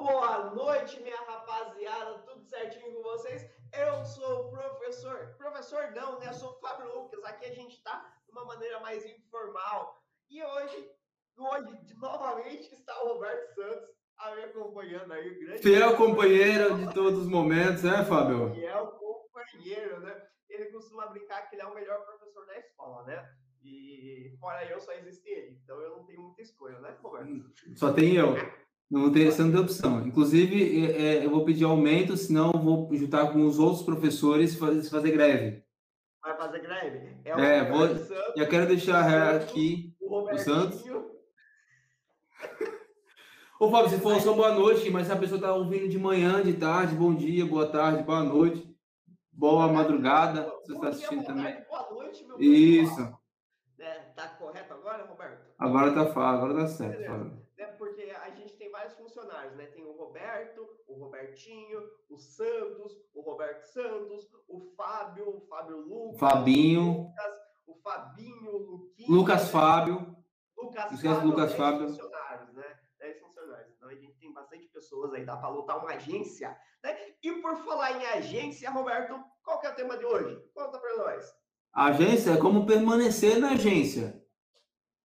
boa noite, minha rapaziada, tudo certinho com vocês? Eu sou o professor, professor não, né? Eu sou o Fábio Lucas, aqui a gente tá de uma maneira mais informal. E hoje, hoje, novamente, está o Roberto Santos a me acompanhando aí, o grande... Fiel companheiro de todos os momentos, né, Fábio? Fiel companheiro, né? Ele costuma brincar que ele é o melhor professor da escola, né? E fora eu, só existe ele. Então eu não tenho muita escolha, né, Roberto? Só tem eu. Não tem, você não tem opção. Inclusive, é, é, eu vou pedir aumento, senão eu vou juntar com os outros professores e fazer, fazer greve. Vai fazer greve? É, é vou, Santos, já quero deixar aqui o, o Santos. Ô, Fábio, você falou só boa noite, mas a pessoa está ouvindo de manhã, de tarde, bom dia, boa tarde, boa noite, boa madrugada, você está assistindo também. boa noite, meu Isso. É, tá correto agora, Roberto? Agora tá, agora tá certo, Fábio. É porque a gente funcionários, né? Tem o Roberto, o Robertinho, o Santos, o Roberto Santos, o Fábio, o Fábio Lucas, Fabinho, o, Lucas, o Fabinho, o Luquinho, Lucas Fábio, Lucas Fábio, Lucas Fábio. funcionários, né? 10 funcionários. Então a gente tem bastante pessoas aí, dá para lutar uma agência, né? E por falar em agência, Roberto, qual que é o tema de hoje? Conta para nós. agência é como permanecer na agência.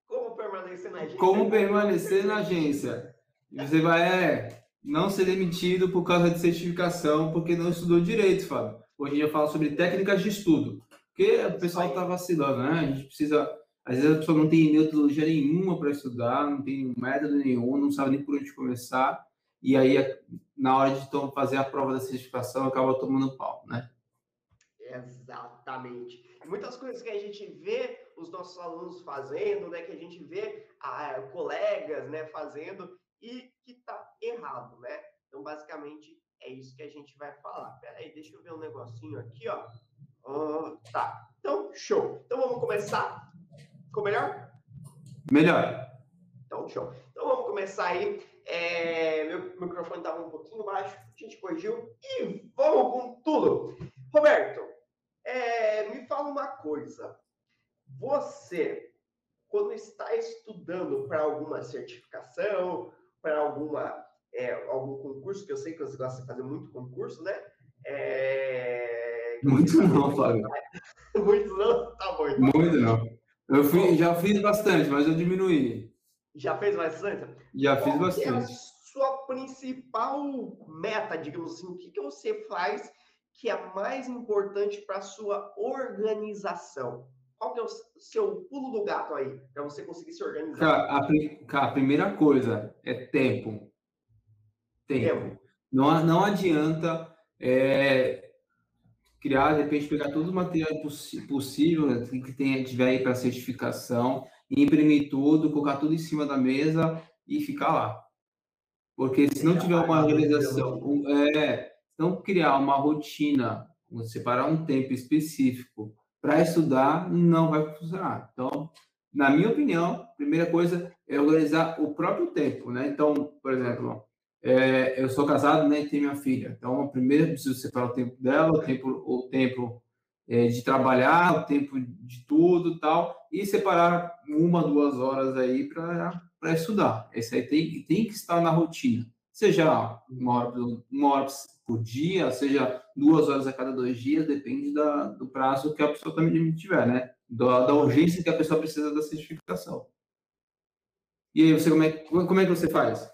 Como permanecer na agência? Como permanecer na agência. Você vai é, não ser demitido por causa de certificação, porque não estudou direito, Fábio. Hoje a gente fala sobre técnicas de estudo. Porque o pessoal está vacilando, né? A gente precisa. Às vezes a pessoa não tem metodologia nenhuma para estudar, não tem método nenhum, não sabe nem por onde começar. E aí, na hora de fazer a prova da certificação, acaba tomando pau, né? Exatamente. Muitas coisas que a gente vê os nossos alunos fazendo, né, que a gente vê ah, colegas, né, fazendo e que tá errado, né? Então, basicamente, é isso que a gente vai falar. Pera aí, deixa eu ver um negocinho aqui, ó. Tá. Então, show. Então, vamos começar. Ficou melhor? Melhor. Então, show. Então, vamos começar aí. É, meu microfone estava um pouquinho baixo, a gente corrigiu e vamos com tudo. Roberto, é, me fala uma coisa. Você, quando está estudando para alguma certificação, para alguma é, algum concurso, que eu sei que você gosta de fazer muito concurso, né? É... Muito não, Fábio. muito não? Tá bom. Então. Muito não. Eu fui, já fiz bastante, mas eu diminuí. Já fez bastante? Já fiz Qual bastante. é a sua principal meta, digamos assim? O que, que você faz que é mais importante para a sua organização? Qual que é o seu pulo do gato aí, para você conseguir se organizar? Cara a, cara, a, primeira coisa é tempo. Tempo. tempo. Não, não adianta é, criar, de repente, pegar todo o material possível né, que tenha, tiver aí para certificação, imprimir tudo, colocar tudo em cima da mesa e ficar lá. Porque se não tiver uma organização, é, não criar uma rotina, separar um tempo específico para estudar, não vai funcionar. Então, na minha opinião, primeira coisa é organizar o próprio tempo, né? Então, por exemplo, é, eu sou casado, né, e tenho minha filha. Então, primeiro eu preciso separar o tempo dela, o tempo, o tempo é, de trabalhar, o tempo de tudo, tal, e separar uma, duas horas aí para estudar. Esse aí tem, tem que estar na rotina, seja uma hora, uma hora por dia, seja duas horas a cada dois dias, depende da, do prazo que a pessoa também tiver, né? Da, da, urgência que a pessoa precisa da certificação. E aí, você, como é, como é que você faz?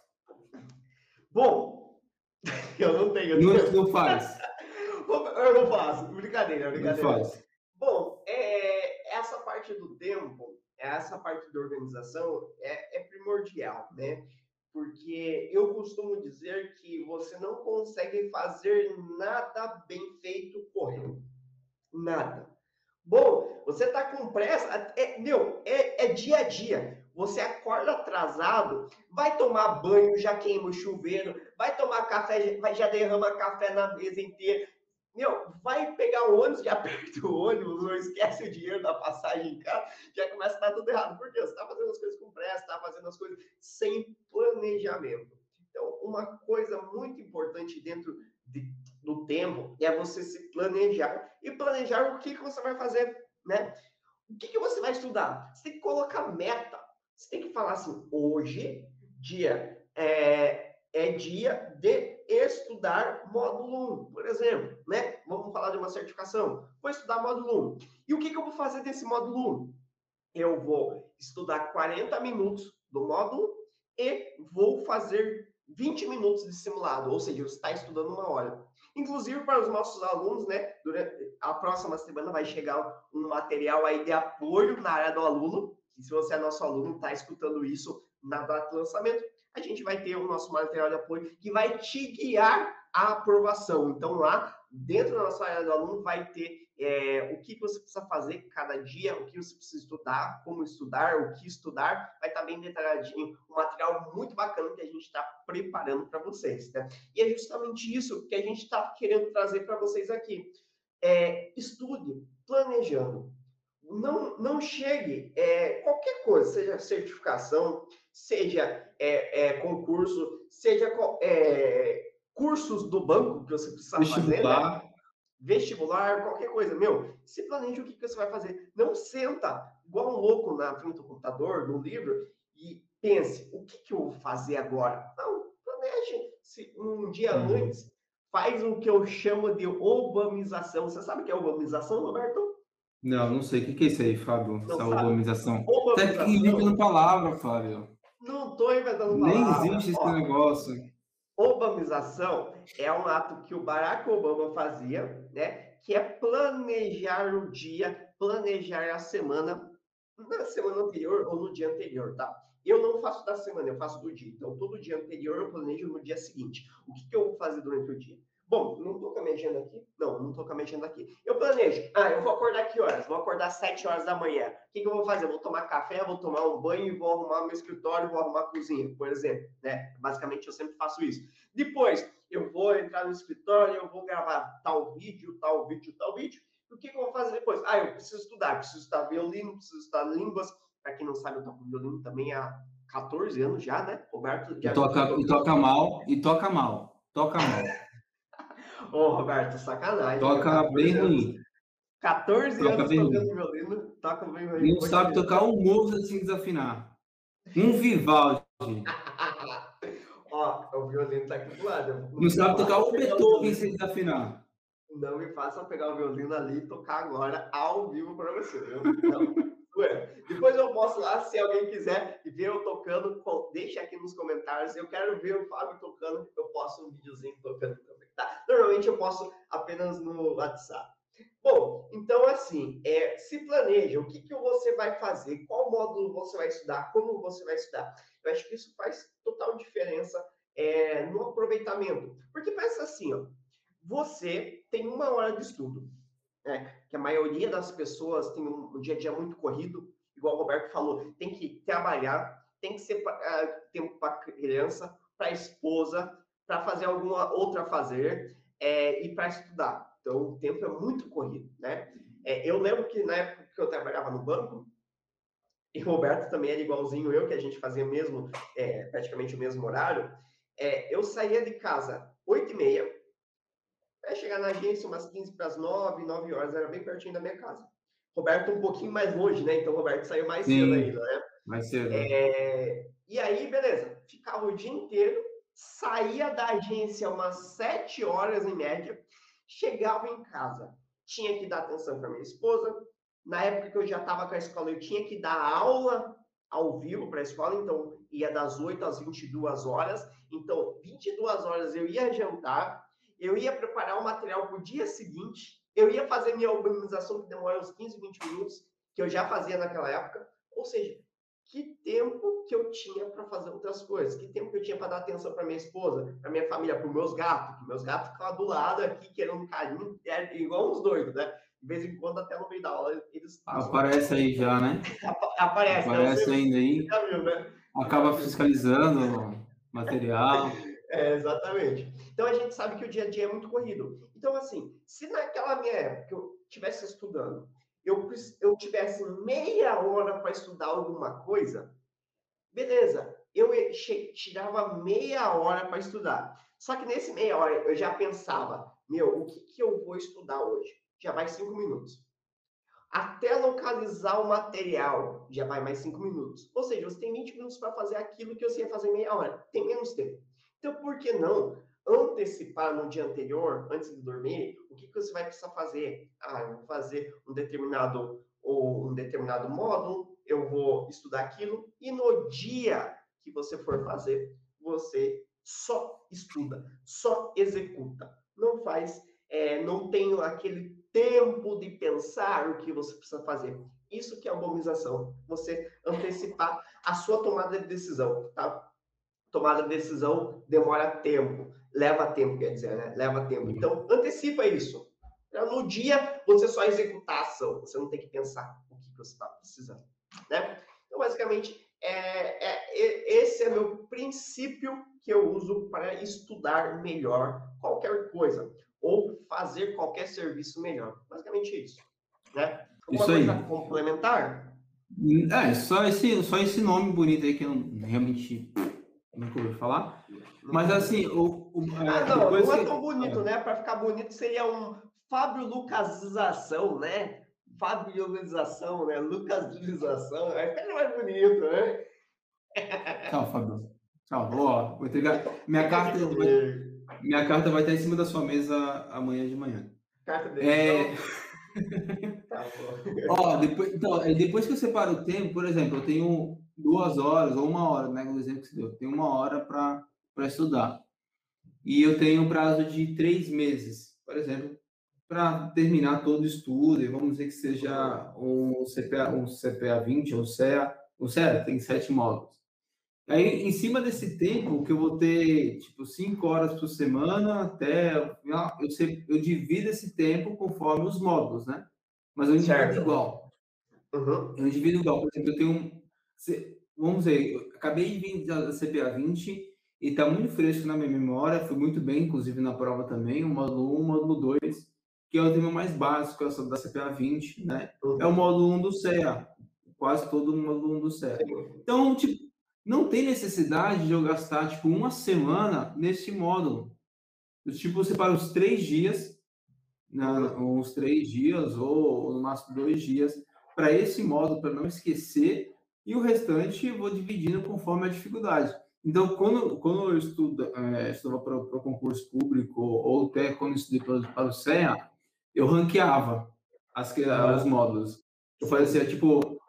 Bom, eu não tenho. Não, não faz. eu não faço. Brincadeira, brincadeira. Não faz. Bom, é, essa parte do tempo, essa parte da organização é, é primordial, né? Porque eu costumo dizer que você não consegue fazer nada bem feito correndo. Nada. Bom, você está com pressa, é, meu, é, é, dia a dia. Você acorda atrasado, vai tomar banho, já queima o chuveiro, vai tomar café, já derrama café na mesa inteira. Meu, vai pegar o ônibus, já aperta o ônibus, ou esquece o dinheiro da passagem em casa, já começa a estar tudo errado. Por quê? Você está fazendo as coisas com pressa, está fazendo as coisas sem planejamento. Então, uma coisa muito importante dentro de, do tempo é você se planejar. E planejar o que, que você vai fazer, né? O que, que você vai estudar? Você tem que colocar meta. Você tem que falar assim, hoje, dia é, é dia de estudar módulo 1, por exemplo, né? Vamos falar de uma certificação. Vou estudar módulo 1. E o que, que eu vou fazer desse módulo 1? Eu vou estudar 40 minutos do módulo e vou fazer 20 minutos de simulado, ou seja, você está estudando uma hora. Inclusive para os nossos alunos, né? Durante a próxima semana vai chegar um material aí de apoio na área do aluno. Se você é nosso aluno, está escutando isso na data do lançamento, a gente vai ter o nosso material de apoio que vai te guiar à aprovação. Então, lá dentro da nossa área do aluno vai ter é, o que você precisa fazer cada dia, o que você precisa estudar, como estudar, o que estudar, vai estar bem detalhadinho, um material muito bacana que a gente está preparando para vocês, né? E é justamente isso que a gente está querendo trazer para vocês aqui. É, estude planejando. Não, não chegue é, qualquer coisa, seja certificação, seja é, é, concurso, seja é, cursos do banco que você precisa Vestibular. fazer. Né? Vestibular, qualquer coisa. Meu, se planeje o que, que você vai fazer. Não senta igual um louco na frente do computador, no livro, e pense, o que, que eu vou fazer agora? Não, planeje se um dia hum. antes. Faz o que eu chamo de obamização. Você sabe o que é obamização, Roberto? Não, não sei. O que é isso aí, Fábio? Não Essa obamização. Até que inventando palavra, Fábio. Não estou inventando palavra. Nem existe esse negócio. Obamização é um ato que o Barack Obama fazia, né? Que é planejar o dia, planejar a semana, na semana anterior ou no dia anterior, tá? Eu não faço da semana, eu faço do dia. Então, todo dia anterior eu planejo no dia seguinte. O que, que eu vou fazer durante o dia? Bom, não estou com a minha agenda aqui? Não, não estou com a minha agenda aqui. Eu planejo. Ah, eu vou acordar que horas? Vou acordar às 7 horas da manhã. O que, que eu vou fazer? vou tomar café, vou tomar um banho e vou arrumar meu escritório, vou arrumar a cozinha, por exemplo. Né? Basicamente, eu sempre faço isso. Depois, eu vou entrar no escritório, eu vou gravar tal vídeo, tal vídeo, tal vídeo. O que, que eu vou fazer depois? Ah, eu preciso estudar, preciso estudar violino, preciso estudar línguas. Para quem não sabe, eu toco violino também há 14 anos já, né? Roberto. Já e, toca, e toca mal, e toca mal. Toca mal. Ô, Roberto, sacanagem. Toca bem ruim. 14 toca anos tocando violino, toca bem ruim. Não sabe tocar um morro sem desafinar. Um Vivaldi. Ó, o violino tá aqui do lado. Não, não sabe tocar um Beethoven sem desafinar. Não me faça pegar o violino ali e tocar agora ao vivo para você, viu? Não. Depois eu posto lá, se alguém quiser ver eu tocando, deixa aqui nos comentários. Eu quero ver o Fábio tocando, eu posto um videozinho tocando tá? Normalmente eu posto apenas no WhatsApp. Bom, então assim, é, se planeja, o que, que você vai fazer, qual módulo você vai estudar, como você vai estudar. Eu acho que isso faz total diferença é, no aproveitamento. Porque pensa assim, ó, você tem uma hora de estudo, né? que a maioria das pessoas tem um, um dia a dia muito corrido, igual o Roberto falou, tem que trabalhar, tem que ser uh, tempo para criança, para esposa, para fazer alguma outra fazer é, e para estudar. Então, o tempo é muito corrido, né? É, eu lembro que na época que eu trabalhava no banco, e o Roberto também era igualzinho eu, que a gente fazia mesmo, é, praticamente o mesmo horário, é, eu saía de casa 8 e meia, Vai chegar na agência umas 15 para as 9, 9 horas, era bem pertinho da minha casa. Roberto um pouquinho mais longe, né? Então o Roberto saiu mais Sim, cedo ainda, né? Mais cedo. É... E aí, beleza. Ficava o dia inteiro, saía da agência umas 7 horas em média, chegava em casa, tinha que dar atenção para minha esposa. Na época que eu já estava com a escola, eu tinha que dar aula ao vivo para a escola, então ia das 8 às 22 horas. Então, 22 horas eu ia jantar, eu ia preparar o material para o dia seguinte, eu ia fazer minha organização, que demora uns 15, 20 minutos, que eu já fazia naquela época. Ou seja, que tempo que eu tinha para fazer outras coisas, que tempo que eu tinha para dar atenção para minha esposa, para minha família, para os meus gatos, que meus gatos ficavam do lado aqui querendo um carinho, é igual uns doidos, né? De vez em quando, até no meio da aula, eles passam. Aparece aí já, né? Aparece. Aparece né? ainda aí. Viu, né? Acaba fiscalizando o material. É, exatamente. Então a gente sabe que o dia a dia é muito corrido. Então, assim, se naquela minha época eu estivesse estudando, eu, eu tivesse meia hora para estudar alguma coisa, beleza, eu tirava meia hora para estudar. Só que nesse meia hora eu já pensava, meu, o que, que eu vou estudar hoje? Já vai cinco minutos. Até localizar o material, já vai mais cinco minutos. Ou seja, você tem 20 minutos para fazer aquilo que você ia fazer em meia hora. Tem menos tempo. Então, por que não antecipar no dia anterior, antes de dormir, o que, que você vai precisar fazer? Ah, eu vou fazer um determinado ou um determinado módulo, eu vou estudar aquilo e no dia que você for fazer, você só estuda, só executa, não faz, é, não tem aquele tempo de pensar o que você precisa fazer. Isso que é a bombização, você antecipar a sua tomada de decisão, tá? Tomada de decisão demora tempo, leva tempo, quer dizer, né? Leva tempo. Então, antecipa isso. No dia, você só executar a ação, você não tem que pensar o que você está precisando, né? Então, basicamente, é, é, esse é meu princípio que eu uso para estudar melhor qualquer coisa ou fazer qualquer serviço melhor. Basicamente isso, né? Uma isso coisa aí. complementar? É, só esse, só esse nome bonito aí que eu realmente nunca ouvi falar. Mas assim, o, o ah, não, não é tão bonito, né? Para ficar bonito seria um Fábio Lucasização, né? Fabiolização, né? Lucasização, aí fica mais bonito, né? Tchau, Fábio. Tchau. Ó, vou entregar. Minha carta, vai, minha carta vai estar em cima da sua mesa amanhã de manhã. Carta dele. É... tá, Ó, depois, então, depois que eu separo o tempo, por exemplo, eu tenho duas horas ou uma hora, né? No exemplo que você deu, eu tenho uma hora para estudar. E eu tenho um prazo de três meses, por exemplo, para terminar todo o estudo, e vamos dizer que seja um CPA, um CPA 20, um CEA, um CEA tem sete módulos. Aí, em cima desse tempo, que eu vou ter, tipo, cinco horas por semana, até, eu, sei, eu divido esse tempo conforme os módulos, né? Mas eu divido igual. Uhum. Eu divido igual. Por exemplo, eu tenho, vamos eu acabei de vir da CPA 20 e está muito fresco na minha memória, fui muito bem, inclusive, na prova também, o módulo 1, o módulo 2, que é o tema mais básico da CPA 20, né? É o módulo 1 do CEA, quase todo o módulo 1 do CEA. Então, tipo, não tem necessidade de eu gastar, tipo, uma semana nesse módulo. Tipo, você para os três dias, na, uns três dias, ou no máximo dois dias, para esse módulo, para não esquecer, e o restante eu vou dividindo conforme a dificuldade. Então, quando, quando eu estudo, é, estudava para o concurso público, ou até quando estudei para, para o CEA, eu ranqueava as, os módulos. Eu fazia, tipo,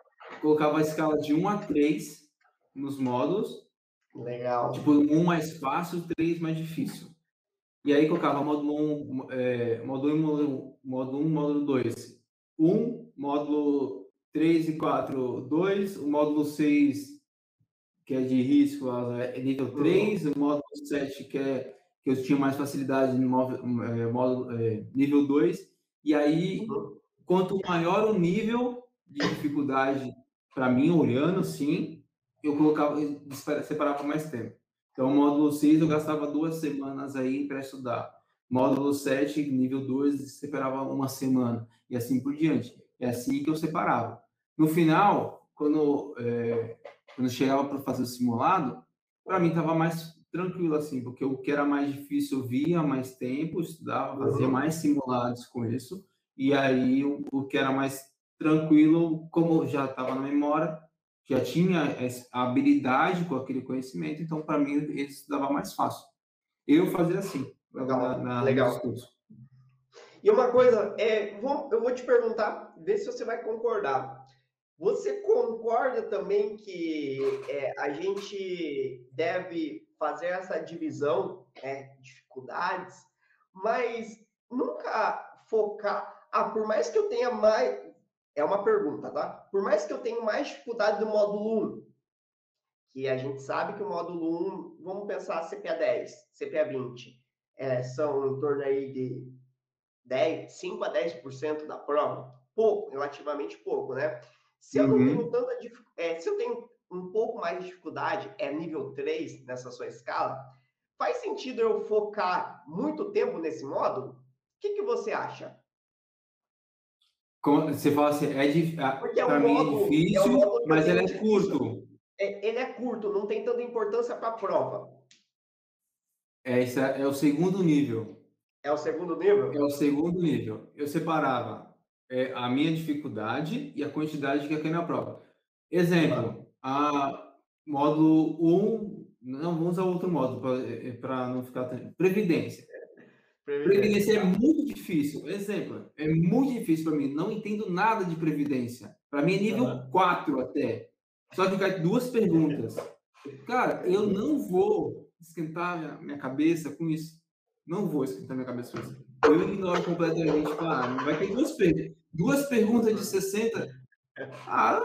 colocava a escala de 1 a 3 nos módulos. Legal. Tipo, um mais fácil, três mais difícil. E aí colocava módulo 1, é, módulo 1, módulo, módulo 1, módulo 2. 1, módulo 3 e 4, 2. O módulo 6, que é de risco, é nível 3. Uhum. O módulo 7, que é que eu tinha mais facilidade no módulo, é, módulo é, nível 2. E aí, uhum. quanto maior o nível de dificuldade para mim, olhando sim, eu colocava, separava mais tempo. Então, módulo 6 eu gastava duas semanas aí para estudar. Módulo 7, nível 2, separava uma semana. E assim por diante. É assim que eu separava. No final, quando, é, quando chegava para fazer o simulado, para mim estava mais tranquilo assim, porque o que era mais difícil eu via mais tempo, estudava, fazia uhum. mais simulados com isso. E aí o, o que era mais tranquilo, como já estava na memória, já tinha a habilidade com aquele conhecimento, então para mim ele estudava mais fácil. Eu fazia assim, legal, na, na, legal. E uma coisa, é, vou, eu vou te perguntar, ver se você vai concordar. Você concorda também que é, a gente deve fazer essa divisão, é, dificuldades, mas nunca focar. Ah, por mais que eu tenha mais, é uma pergunta, tá? Por mais que eu tenha mais dificuldade do módulo 1, que a gente sabe que o módulo 1, vamos pensar CPA 10, CPA 20, é, são em torno aí de 10, 5 a 10% da prova. Pouco, relativamente pouco, né? Se eu não uhum. tenho tanta é, se eu tenho um pouco mais de dificuldade, é nível 3 nessa sua escala, faz sentido eu focar muito tempo nesse módulo? O que, que você acha? Como você fala assim, é, dif... Ah, é para mim é difícil, é mas ele é curto. É, ele é curto, não tem tanta importância para a prova. É, esse é, é o segundo nível. É o segundo nível? É o segundo nível. Eu separava é, a minha dificuldade e a quantidade que ia cair na prova. Exemplo, a módulo 1 Não, vamos usar outro modo para não ficar. Previdência. Previdência é muito difícil. Exemplo, é muito difícil para mim. Não entendo nada de previdência. Para mim é nível uhum. 4 até. Só que cai duas perguntas. Cara, eu não vou esquentar minha cabeça com isso. Não vou esquentar minha cabeça com. Eu ignoro completamente. Claro, vai ter duas, per duas perguntas de 60. Ah,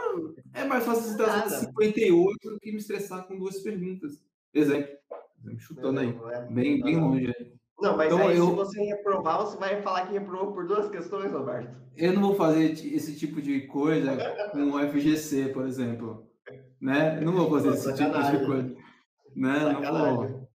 é mais fácil citar 58 do que me estressar com duas perguntas. Exemplo. Chutando aí. É bem, bem longe aí. Não, mas então, aí eu... se você reprovar, você vai falar que reprovou por duas questões, Roberto. Eu não vou fazer esse tipo de coisa com o FGC, por exemplo. Né? Não vou fazer esse tipo de coisa. Né? Não vou.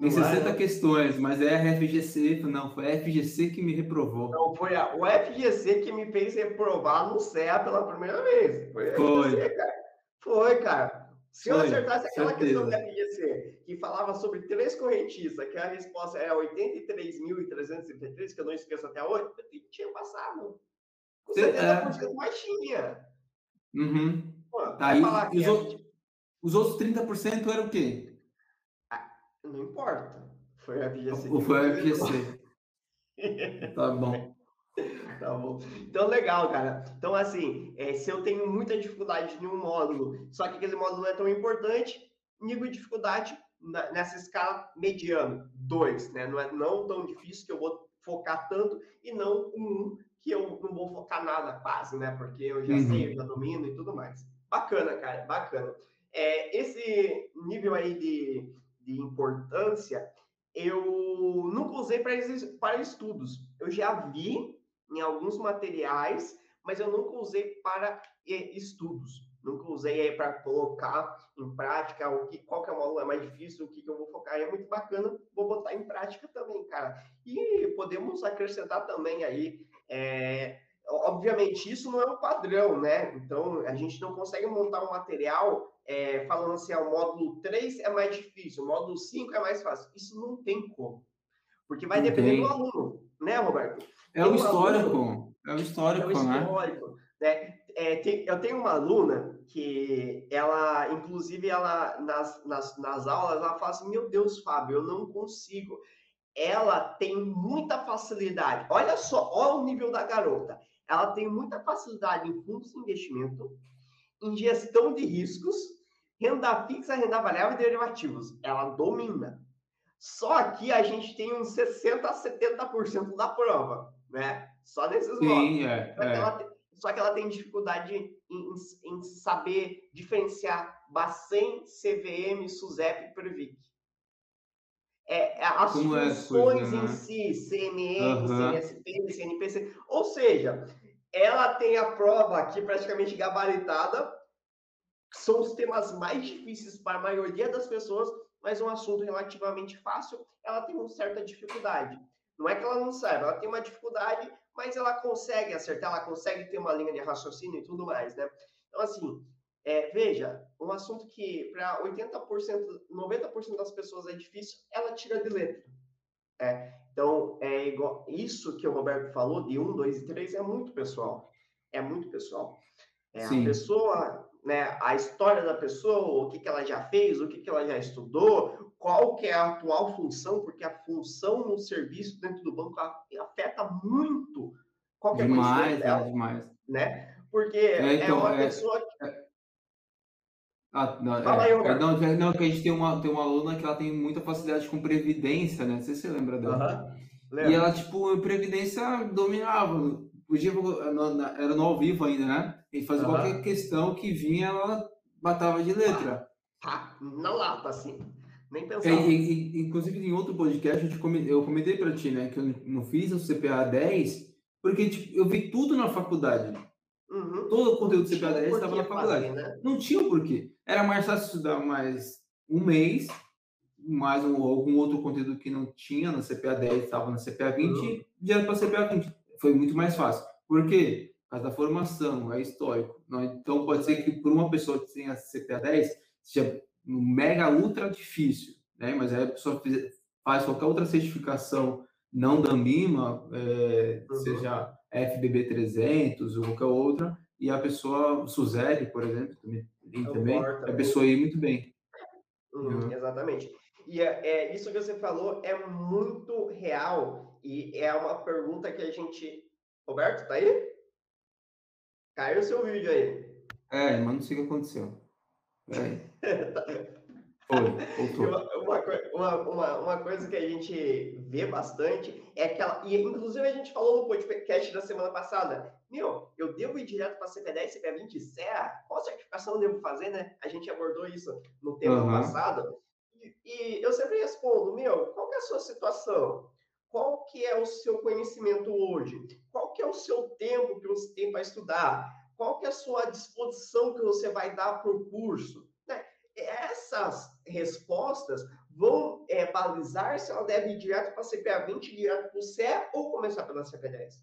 Tem 60 é? questões, mas é a FGC, não, foi a FGC que me reprovou. Não, foi a, o FGC que me fez reprovar no CEA pela primeira vez. Foi, foi. FGC, cara. Foi, cara. Se eu acertasse aquela certeza. questão da FGC, que falava sobre três correntistas, que a resposta é 83.333, que eu não esqueço até hoje, eu tinha passado. Com 70% é. mais tinha. Uhum. Pô, tá, e, os, outros, os outros 30% eram o quê? Não importa. Foi a FGC. Ou foi a FGC. tá bom. Tá bom. Então, legal, cara. Então, assim, é, se eu tenho muita dificuldade em um módulo, só que aquele módulo não é tão importante, nível de dificuldade na, nessa escala mediano, 2, né? Não é não tão difícil que eu vou focar tanto e não um que eu não vou focar nada quase, né? Porque eu já uhum. sei, eu já domino e tudo mais. Bacana, cara, bacana. É, esse nível aí de, de importância, eu nunca usei para estudos. Eu já vi em alguns materiais, mas eu nunca usei para estudos. Nunca usei para colocar em prática o que, qual que é mais difícil, o que, que eu vou focar. É muito bacana, vou botar em prática também, cara. E podemos acrescentar também aí, é, obviamente, isso não é um padrão, né? Então, a gente não consegue montar um material é, falando assim, ah, o módulo 3 é mais difícil, o módulo 5 é mais fácil. Isso não tem como. Porque vai depender do aluno, né, Roberto? É o histórico. É o histórico, é o histórico, né? né? É, tem, eu tenho uma aluna que ela, inclusive, ela nas, nas, nas aulas, ela fala assim: Meu Deus, Fábio, eu não consigo. Ela tem muita facilidade. Olha só, olha o nível da garota. Ela tem muita facilidade em fundos de investimento, em gestão de riscos, renda fixa, renda variável e derivativos. Ela domina. Só que a gente tem uns 60 a 70% da prova né? Só nesses Sim, É, só, que é. ela, só, que ela, tem dificuldade em, em, em saber diferenciar Bacen, CVM, SUSEP e Previc. É, é as Como é funções é coisa, né? em si, CMM, uhum. CNSP, CNPC. Ou seja, ela tem a prova aqui praticamente gabaritada. São os temas mais difíceis para a maioria das pessoas, mas um assunto relativamente fácil, ela tem uma certa dificuldade. Não é que ela não saiba, ela tem uma dificuldade, mas ela consegue acertar, ela consegue ter uma linha de raciocínio e tudo mais, né? Então, assim, é, veja, um assunto que para 80%, 90% das pessoas é difícil, ela tira de letra. É, então, é igual, isso que o Roberto falou, de 1, 2 e 3, é muito pessoal. É muito pessoal. É, a pessoa, né, a história da pessoa, o que, que ela já fez, o que, que ela já estudou, qual que é a atual função, porque a função no serviço dentro do banco afeta muito qual que é demais, dela, é demais. né? Porque é, então, é uma é, pessoa que... É. Ah, não, Fala aí, é, não, não, que a gente tem uma, tem uma aluna que ela tem muita facilidade com previdência, né? Não sei se você lembra dela. Uhum. E ela, tipo, previdência dominava. Podia, era no ao vivo ainda, né? E fazia uhum. qualquer questão que vinha, ela batava de letra. Ah, na lata, assim. Nem pensar. É, e, inclusive, em outro podcast, eu comentei para ti, né, que eu não fiz o CPA 10, porque tipo, eu vi tudo na faculdade. Uhum. Todo o conteúdo do CPA 10 estava na faculdade. Fazer, né? Não tinha o porquê. Era mais fácil estudar mais um mês, mais um, algum outro conteúdo que não tinha no CPA 10, estava no CPA 20, uhum. já para CPA 20. Foi muito mais fácil. Por quê? Causa da formação, é histórico. Então, pode ser que por uma pessoa que tenha CPA 10, seja mega ultra difícil, né? Mas aí a pessoa faz qualquer outra certificação não da MIMA, é, uhum. seja FBB 300 ou qualquer outra, e a pessoa, o Suzeli, por exemplo, também, também a pessoa ir muito bem. Uhum, exatamente. E é, é, isso que você falou é muito real e é uma pergunta que a gente. Roberto, tá aí? Caiu o seu vídeo aí. É, mas não sei o que aconteceu. Foi, uma, uma, uma, uma, coisa que a gente vê bastante é aquela. E inclusive a gente falou no podcast da semana passada. Meu, eu devo ir direto para CP10, CP20, CEA? Qual certificação eu devo fazer, né? A gente abordou isso no tema uhum. passado. E, e eu sempre respondo, meu, qual é a sua situação? Qual que é o seu conhecimento hoje? Qual que é o seu tempo que você tem para estudar? Qual que é a sua disposição que você vai dar para o curso? Né? Essas respostas vão é, balizar se ela deve ir direto para a CPA 20, direto para o CE ou começar pela CPA 10.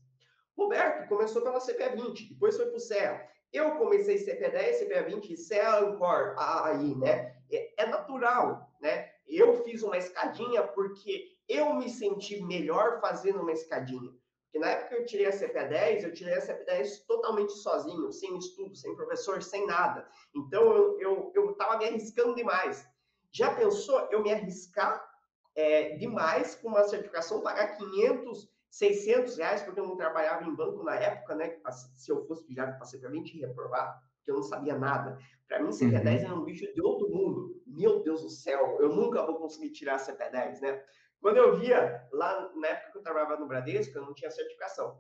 Roberto começou pela CPA 20, depois foi para o CE. Eu comecei CPA 10, CPA 20 e CE Ancor aí, né? É, é natural, né? Eu fiz uma escadinha porque eu me senti melhor fazendo uma escadinha. Porque na época que eu tirei a CPA 10, eu tirei a CPA 10 totalmente sozinho, sem estudo, sem professor, sem nada. Então eu estava eu, eu me arriscando demais. Já pensou eu me arriscar é, demais com uma certificação, pagar 500, 600 reais, porque eu não trabalhava em banco na época, né? Se eu fosse passei para 20 e reprovar, porque eu não sabia nada. Para mim, CPA 10 uhum. era um bicho de outro mundo. Meu Deus do céu, eu nunca vou conseguir tirar a CPA 10, né? Quando eu via, lá na época que eu trabalhava no Bradesco, eu não tinha certificação.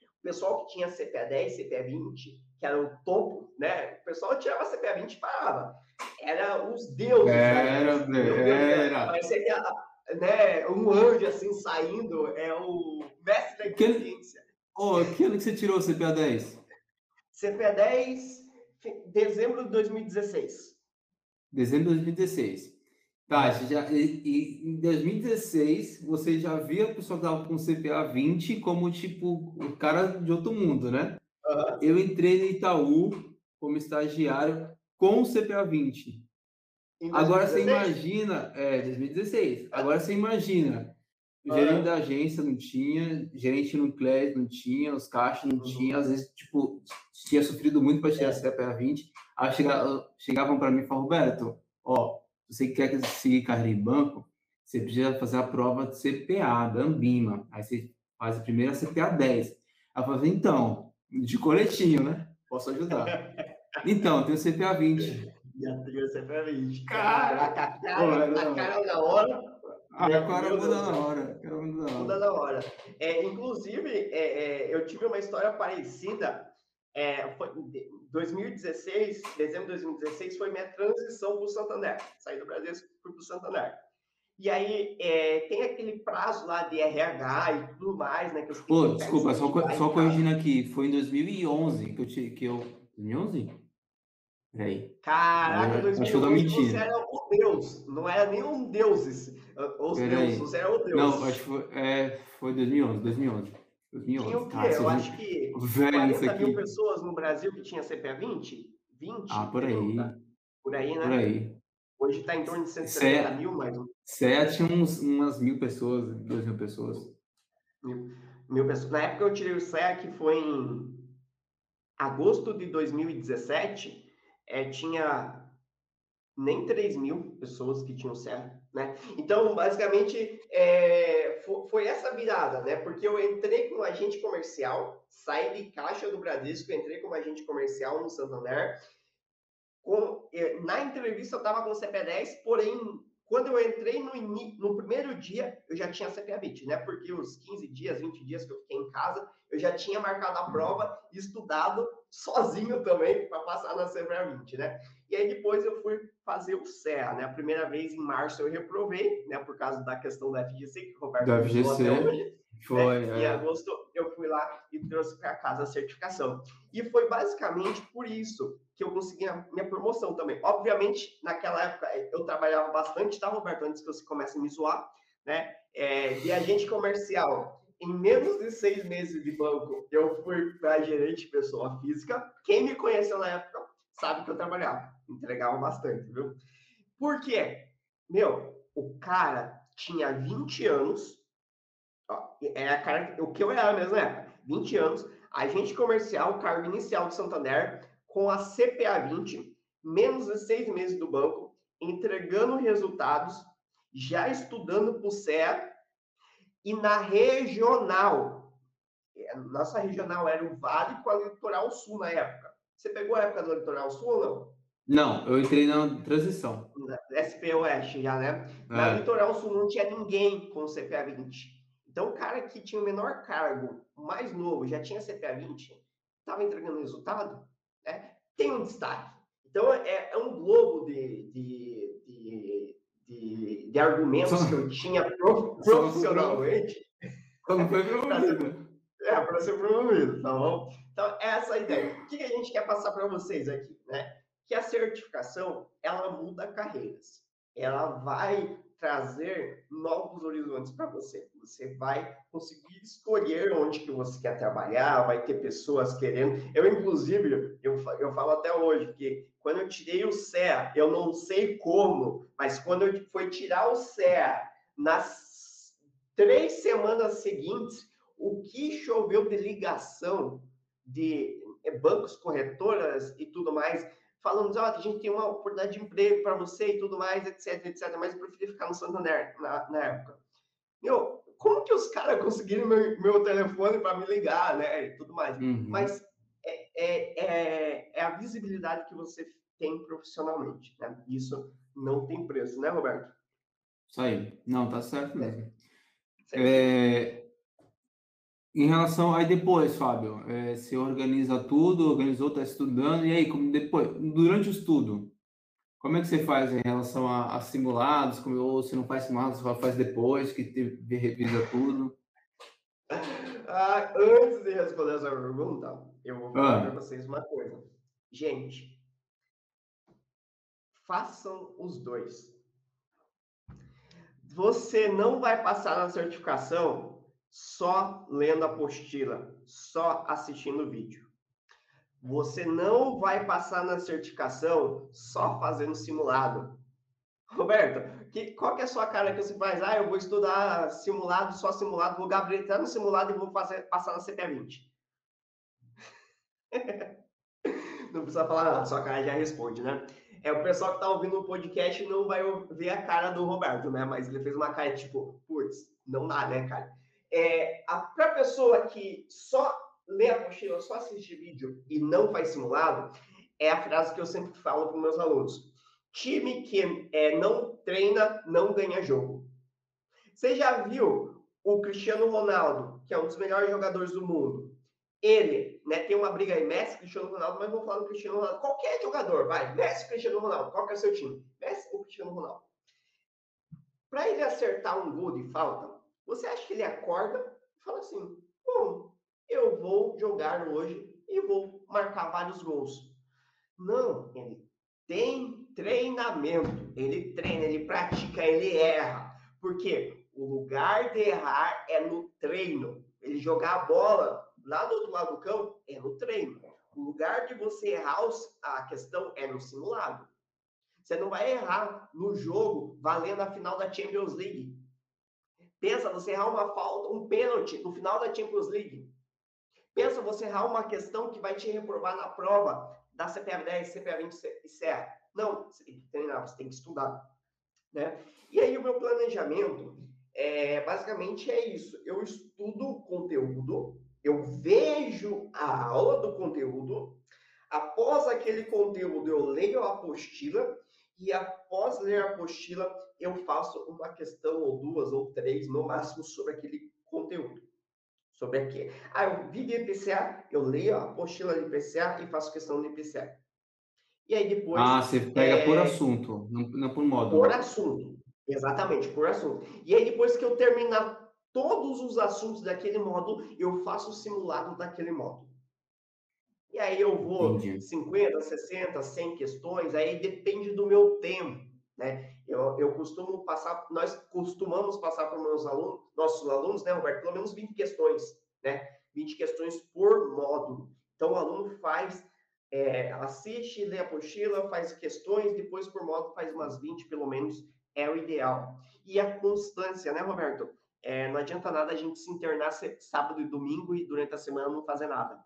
O pessoal que tinha CPA 10, CPA 20, que era o topo, né? O pessoal tirava CPA 20 e parava. Era os deuses. Era, né? era. Parecia que, né, um anjo assim saindo, é o mestre da inteligência. Oh, que ano que você tirou o CPA 10? CPA 10, dezembro de 2016. Dezembro de 2016. Tá, já, e, em 2016 você já via o pessoal que estava com CPA 20 como tipo o cara de outro mundo, né? Uhum. Eu entrei no Itaú como estagiário com o CPA 20. Agora você imagina, é, 2016. Agora você imagina, o gerente uhum. da agência não tinha, gerente no CLES não tinha, os caixas não uhum. tinha, às vezes, tipo, tinha sofrido muito para tirar é. CPA 20. Aí chegavam, chegavam para mim e falavam, Roberto, ó, você quer seguir carreira em banco, você precisa fazer a prova de CPA, da Ambima. Aí você faz a primeira CPA 10. Aí eu falei, então, de coletinho, né? Posso ajudar. Então, tem o CPA 20. Já tem o CPA 20. Caraca, a cara, a cara na hora. Ah, a cara muda na hora. Muda na hora. É, inclusive, é, é, eu tive uma história parecida. É, foi, 2016, dezembro de 2016, foi minha transição para o Santander. Saí do Brasil e fui para o Santander. E aí é, tem aquele prazo lá de RH e tudo mais, né? Que eu Pô, desculpa, só, só corrigindo aqui, foi em 2011 que eu... Te, que eu 2011? Peraí. Caraca, em 2011 você era o Deus, não era nenhum deuses. Os deuses, você era o Deus. Não, acho que foi, é, foi 2011, 2011. 2011. Tinha o quê? eu acho que velho 40 mil pessoas no Brasil que tinha CPA 20? 20? Ah, por aí. Por aí, né? Por aí. Hoje está em torno de 170 Cé, mil, mais um. tinha uns, umas mil pessoas, duas mil pessoas. Mil, mil pessoas. Na época eu tirei o CEA, que foi em agosto de 2017, é, tinha nem 3 mil pessoas que tinham CEA. Né? Então, basicamente, é, foi essa virada, né? Porque eu entrei como agente comercial, saí de caixa do Bradesco, entrei como agente comercial no Santander. Com, é, na entrevista eu estava com CP10, porém, quando eu entrei no, no primeiro dia, eu já tinha CPA 20, né? Porque os 15 dias, 20 dias que eu fiquei em casa, eu já tinha marcado a prova estudado sozinho também para passar na CPA 20, né? E aí depois eu fui fazer o CEA, né? A primeira vez em março eu reprovei, né? Por causa da questão da FGC, que o Roberto da FGC. Hoje, foi, né? é. Em agosto eu fui lá e trouxe para casa a certificação. E foi basicamente por isso que eu consegui a minha promoção também. Obviamente, naquela época eu trabalhava bastante, tá, Roberto? Antes que você comece a me zoar, né? É, de agente comercial. Em menos de seis meses de banco, eu fui para gerente pessoa física. Quem me conheceu na época sabe que eu trabalhava entregava bastante, viu? Por quê? Meu, o cara tinha 20 anos, ó, é a cara, o que eu era mesmo é 20 anos, agente comercial, cargo inicial de Santander, com a CPA 20, menos de seis meses do banco, entregando resultados, já estudando para o CEA e na regional. É, nossa regional era o Vale com a Litoral Sul na época. Você pegou a época do Litoral Sul ou não? Não, eu entrei na transição. SP Oeste já, né? É. Na Litoral Sul não tinha ninguém com CPA 20. Então, o cara que tinha o menor cargo, mais novo, já tinha CPA 20, estava entregando resultado, né? tem um destaque. Então, é, é um globo de, de, de, de, de argumentos Só... que eu tinha prof, profissionalmente. Como foi promovido. É, para ser promovido, tá bom? Então, essa é a ideia. O que a gente quer passar para vocês aqui, né? Que a certificação, ela muda carreiras. Ela vai trazer novos horizontes para você. Você vai conseguir escolher onde que você quer trabalhar, vai ter pessoas querendo. Eu, inclusive, eu, eu falo até hoje que quando eu tirei o CEA, eu não sei como, mas quando eu fui tirar o CEA, nas três semanas seguintes, o que choveu de ligação de bancos, corretoras e tudo mais, falando, ó, a gente tem uma oportunidade de emprego para você e tudo mais, etc, etc, mas eu preferi ficar no Santander na, na época. Meu, como que os caras conseguiram meu, meu telefone para me ligar, né, e tudo mais. Uhum. Mas é, é, é, é, a visibilidade que você tem profissionalmente, né? Isso não tem preço, né, Roberto? Isso aí. Não, tá certo mesmo. É, em relação aí depois, Fábio, é, você organiza tudo, organizou, está estudando, e aí, como depois, durante o estudo, como é que você faz em relação a, a simulados, como, ou se não faz simulados, você faz depois, que te, revisa tudo? Ah, antes de responder essa pergunta, eu vou falar ah. para vocês uma coisa. Gente, façam os dois. Você não vai passar na certificação só lendo a apostila, só assistindo o vídeo. Você não vai passar na certificação só fazendo simulado. Roberto, que, qual que é a sua cara que você faz? Ah, eu vou estudar simulado, só simulado, vou gabaritar no simulado e vou fazer, passar na CPA 20. não precisa falar nada, sua cara já responde, né? É, o pessoal que tá ouvindo o podcast não vai ver a cara do Roberto, né? Mas ele fez uma cara tipo, putz, não dá, né, cara? É, a pessoa que só lê a apostila, só assiste vídeo e não faz simulado, é a frase que eu sempre falo para meus alunos. Time que é, não treina, não ganha jogo. Você já viu o Cristiano Ronaldo, que é um dos melhores jogadores do mundo? Ele, né, tem uma briga aí, Messi, Cristiano Ronaldo, mas vamos falar do Cristiano Ronaldo. Qualquer jogador, vai, Messi, Cristiano Ronaldo, qual que é o seu time? Messi ou Cristiano Ronaldo? Para ele acertar um gol de falta, você acha que ele acorda e fala assim: bom, eu vou jogar hoje e vou marcar vários gols? Não, ele tem treinamento, ele treina, ele pratica, ele erra. Porque o lugar de errar é no treino. Ele jogar a bola lá do outro lado do campo é no treino. O lugar de você errar a questão é no simulado. Você não vai errar no jogo valendo a final da Champions League. Pensa você errar uma falta, um pênalti no final da Champions League. Pensa você errar uma questão que vai te reprovar na prova da CPA 10, CPA 20 e CEA. Não, você tem que treinar, você tem que estudar. Né? E aí o meu planejamento, é, basicamente é isso. Eu estudo o conteúdo, eu vejo a aula do conteúdo, após aquele conteúdo eu leio a apostila e após ler a apostila eu faço uma questão ou duas ou três no máximo sobre aquele conteúdo. Sobre aqui. Ah, eu vi de IPCA, eu leio a apostila de IPCA e faço questão de IPCA. E aí depois. Ah, você pega é... por assunto, não, não por modo. Por assunto. Exatamente, por assunto. E aí depois que eu terminar todos os assuntos daquele módulo, eu faço o simulado daquele módulo. Aí eu vou Entendi. 50, 60, 100 questões, aí depende do meu tempo. Né? Eu, eu costumo passar, nós costumamos passar para os meus alunos, nossos alunos, né, Roberto, pelo menos 20 questões, né? 20 questões por módulo. Então, o aluno faz, é, assiste, lê a apostila, faz questões, depois por módulo faz umas 20, pelo menos, é o ideal. E a constância, né, Roberto? É, não adianta nada a gente se internar sábado e domingo e durante a semana não fazer nada.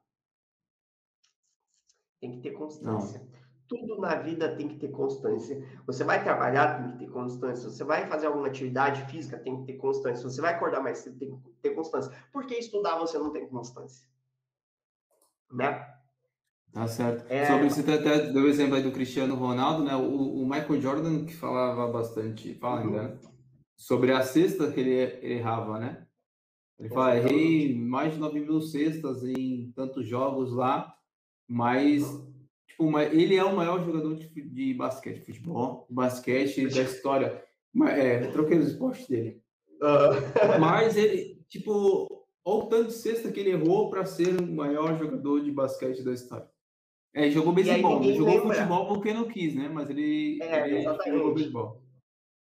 Tem que ter constância. Não. tudo na vida tem que ter constância. Você vai trabalhar, tem que ter constância. Você vai fazer alguma atividade física, tem que ter constância. Você vai acordar mais cedo, tem que ter constância. Por que estudar você não tem constância? Né? Tá certo. É... Sobre você até deu o exemplo aí do Cristiano Ronaldo, né? O, o Michael Jordan que falava bastante, fala ainda, uhum. né? sobre a cesta que ele, ele errava, né? Ele fala, errei mais de 9 mil cestas em tantos jogos lá, mas tipo, ele é o maior jogador de, de basquete, futebol, basquete da história. É, troquei os esportes dele. Uh... Mas ele, tipo, olha o tanto de cesta que ele errou para ser o maior jogador de basquete da história. É, jogou beisebol, jogou lembra. futebol porque não quis, né? Mas ele, é, ele jogou beisebol.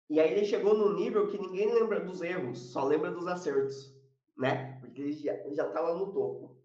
E aí ele chegou num nível que ninguém lembra dos erros, só lembra dos acertos, né? Porque ele já, já tá lá no topo.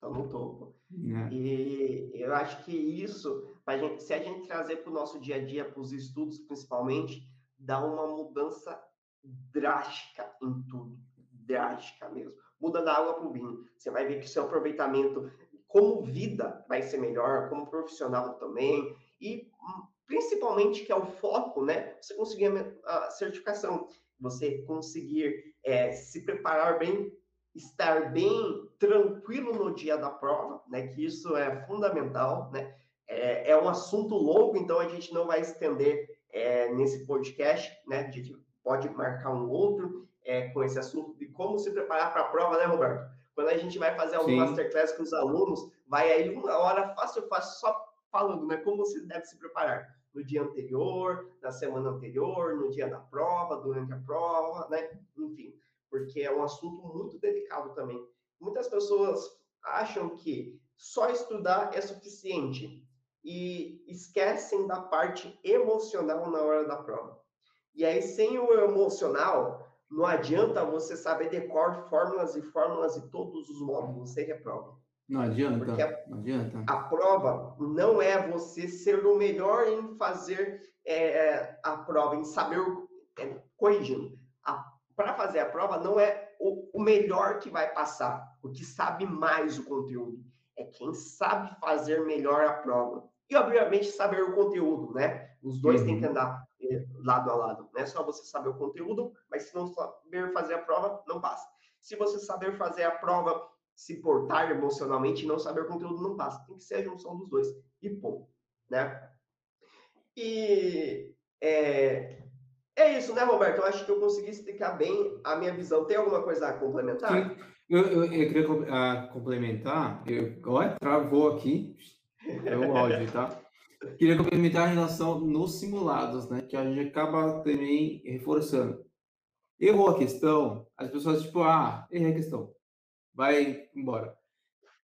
Tá no topo. É. E eu acho que isso, gente, se a gente trazer para o nosso dia a dia, para os estudos principalmente, dá uma mudança drástica em tudo. Drástica mesmo. Muda da água para o vinho. Você vai ver que o seu aproveitamento como vida vai ser melhor, como profissional também, e hum, principalmente que é o foco, né? Você conseguir a certificação, você conseguir é, se preparar bem, estar bem tranquilo no dia da prova, né? Que isso é fundamental, né? É, é um assunto longo, então a gente não vai estender é, nesse podcast, né? A gente pode marcar um outro é, com esse assunto de como se preparar para a prova, né, Roberto? Quando a gente vai fazer algum masterclass com os alunos, vai aí uma hora fácil, fácil, só falando, né? Como você deve se preparar no dia anterior, na semana anterior, no dia da prova, durante a prova, né? Enfim, porque é um assunto muito delicado também. Muitas pessoas acham que só estudar é suficiente e esquecem da parte emocional na hora da prova. E aí, sem o emocional, não adianta você saber decor fórmulas e fórmulas e todos os módulos, você reprova. Não adianta. Porque a, não adianta. A prova não é você ser o melhor em fazer é, a prova, em saber, é, corrigindo. Para fazer a prova, não é o, o melhor que vai passar, o que sabe mais o conteúdo. É quem sabe fazer melhor a prova. E, obviamente, saber o conteúdo, né? Os dois uhum. têm que uhum. andar eh, lado a lado. Não é só você saber o conteúdo, mas se não saber fazer a prova, não passa. Se você saber fazer a prova, se portar emocionalmente e não saber o conteúdo, não passa. Tem que ser a junção dos dois. E ponto. Né? E é, é isso, né, Roberto? Eu acho que eu consegui explicar bem a minha visão. Tem alguma coisa a complementar? Sim. Eu, eu, eu queria uh, complementar. Eu, olha, travou aqui. É o áudio, tá? Queria complementar a relação nos simulados, né? Que a gente acaba também reforçando. Errou a questão, as pessoas, tipo, ah, errei a questão. Vai embora.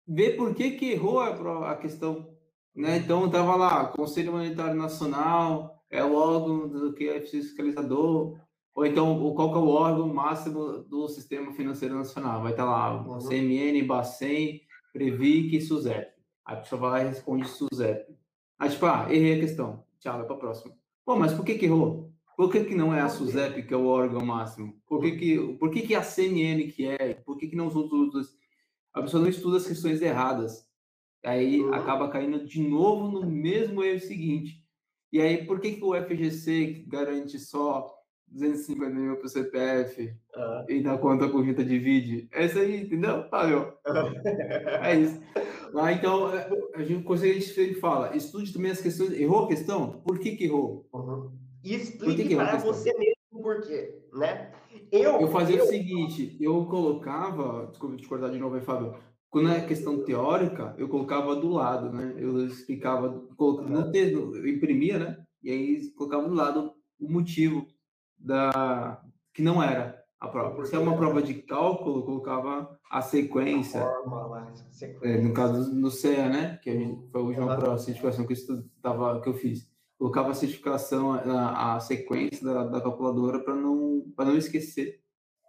Vê por que, que errou a, a questão. Né? Então, tava lá, Conselho Monetário Nacional, é o órgão do que é fiscalizador, ou então qual que é o órgão máximo do Sistema Financeiro Nacional. Vai estar tá lá, uhum. CMN, Bacen, Previc e SUSEP. Aí a pessoa vai lá e responde SUSEP. Aí, tipo, ah, errei a questão. Tchau, vai para a próxima. Pô, mas por que, que errou? Por que, que não é a SUSEP que é o órgão máximo? Por que, que, por que, que é a CMN que é? Por que, que não os outros? A pessoa não estuda as questões erradas. Aí uhum. acaba caindo de novo no mesmo erro seguinte. E aí, por que, que o FGC garante só 250 mil para o CPF uhum. e na conta corrente divide? É isso aí, entendeu? Valeu. é isso. Ah, então, é, a gente, consegue, gente fala, estude também as questões. Errou a questão? Por que, que errou? Uhum. E explique que que para você mesmo por quê, né? Eu, eu fazia eu... o seguinte, eu colocava, desculpa te cortar de novo aí, Fábio, quando é questão teórica, eu colocava do lado, né? Eu explicava, colocava, no texto, eu imprimia, né? E aí colocava do lado o motivo da que não era a prova. Se é uma prova de cálculo, colocava a sequência. A forma, sequência. É, no caso no CEA, né? Que a gente, foi a última prova de certificação que eu, estudava, que eu fiz. Colocava a certificação, a, a sequência da, da calculadora para não, não esquecer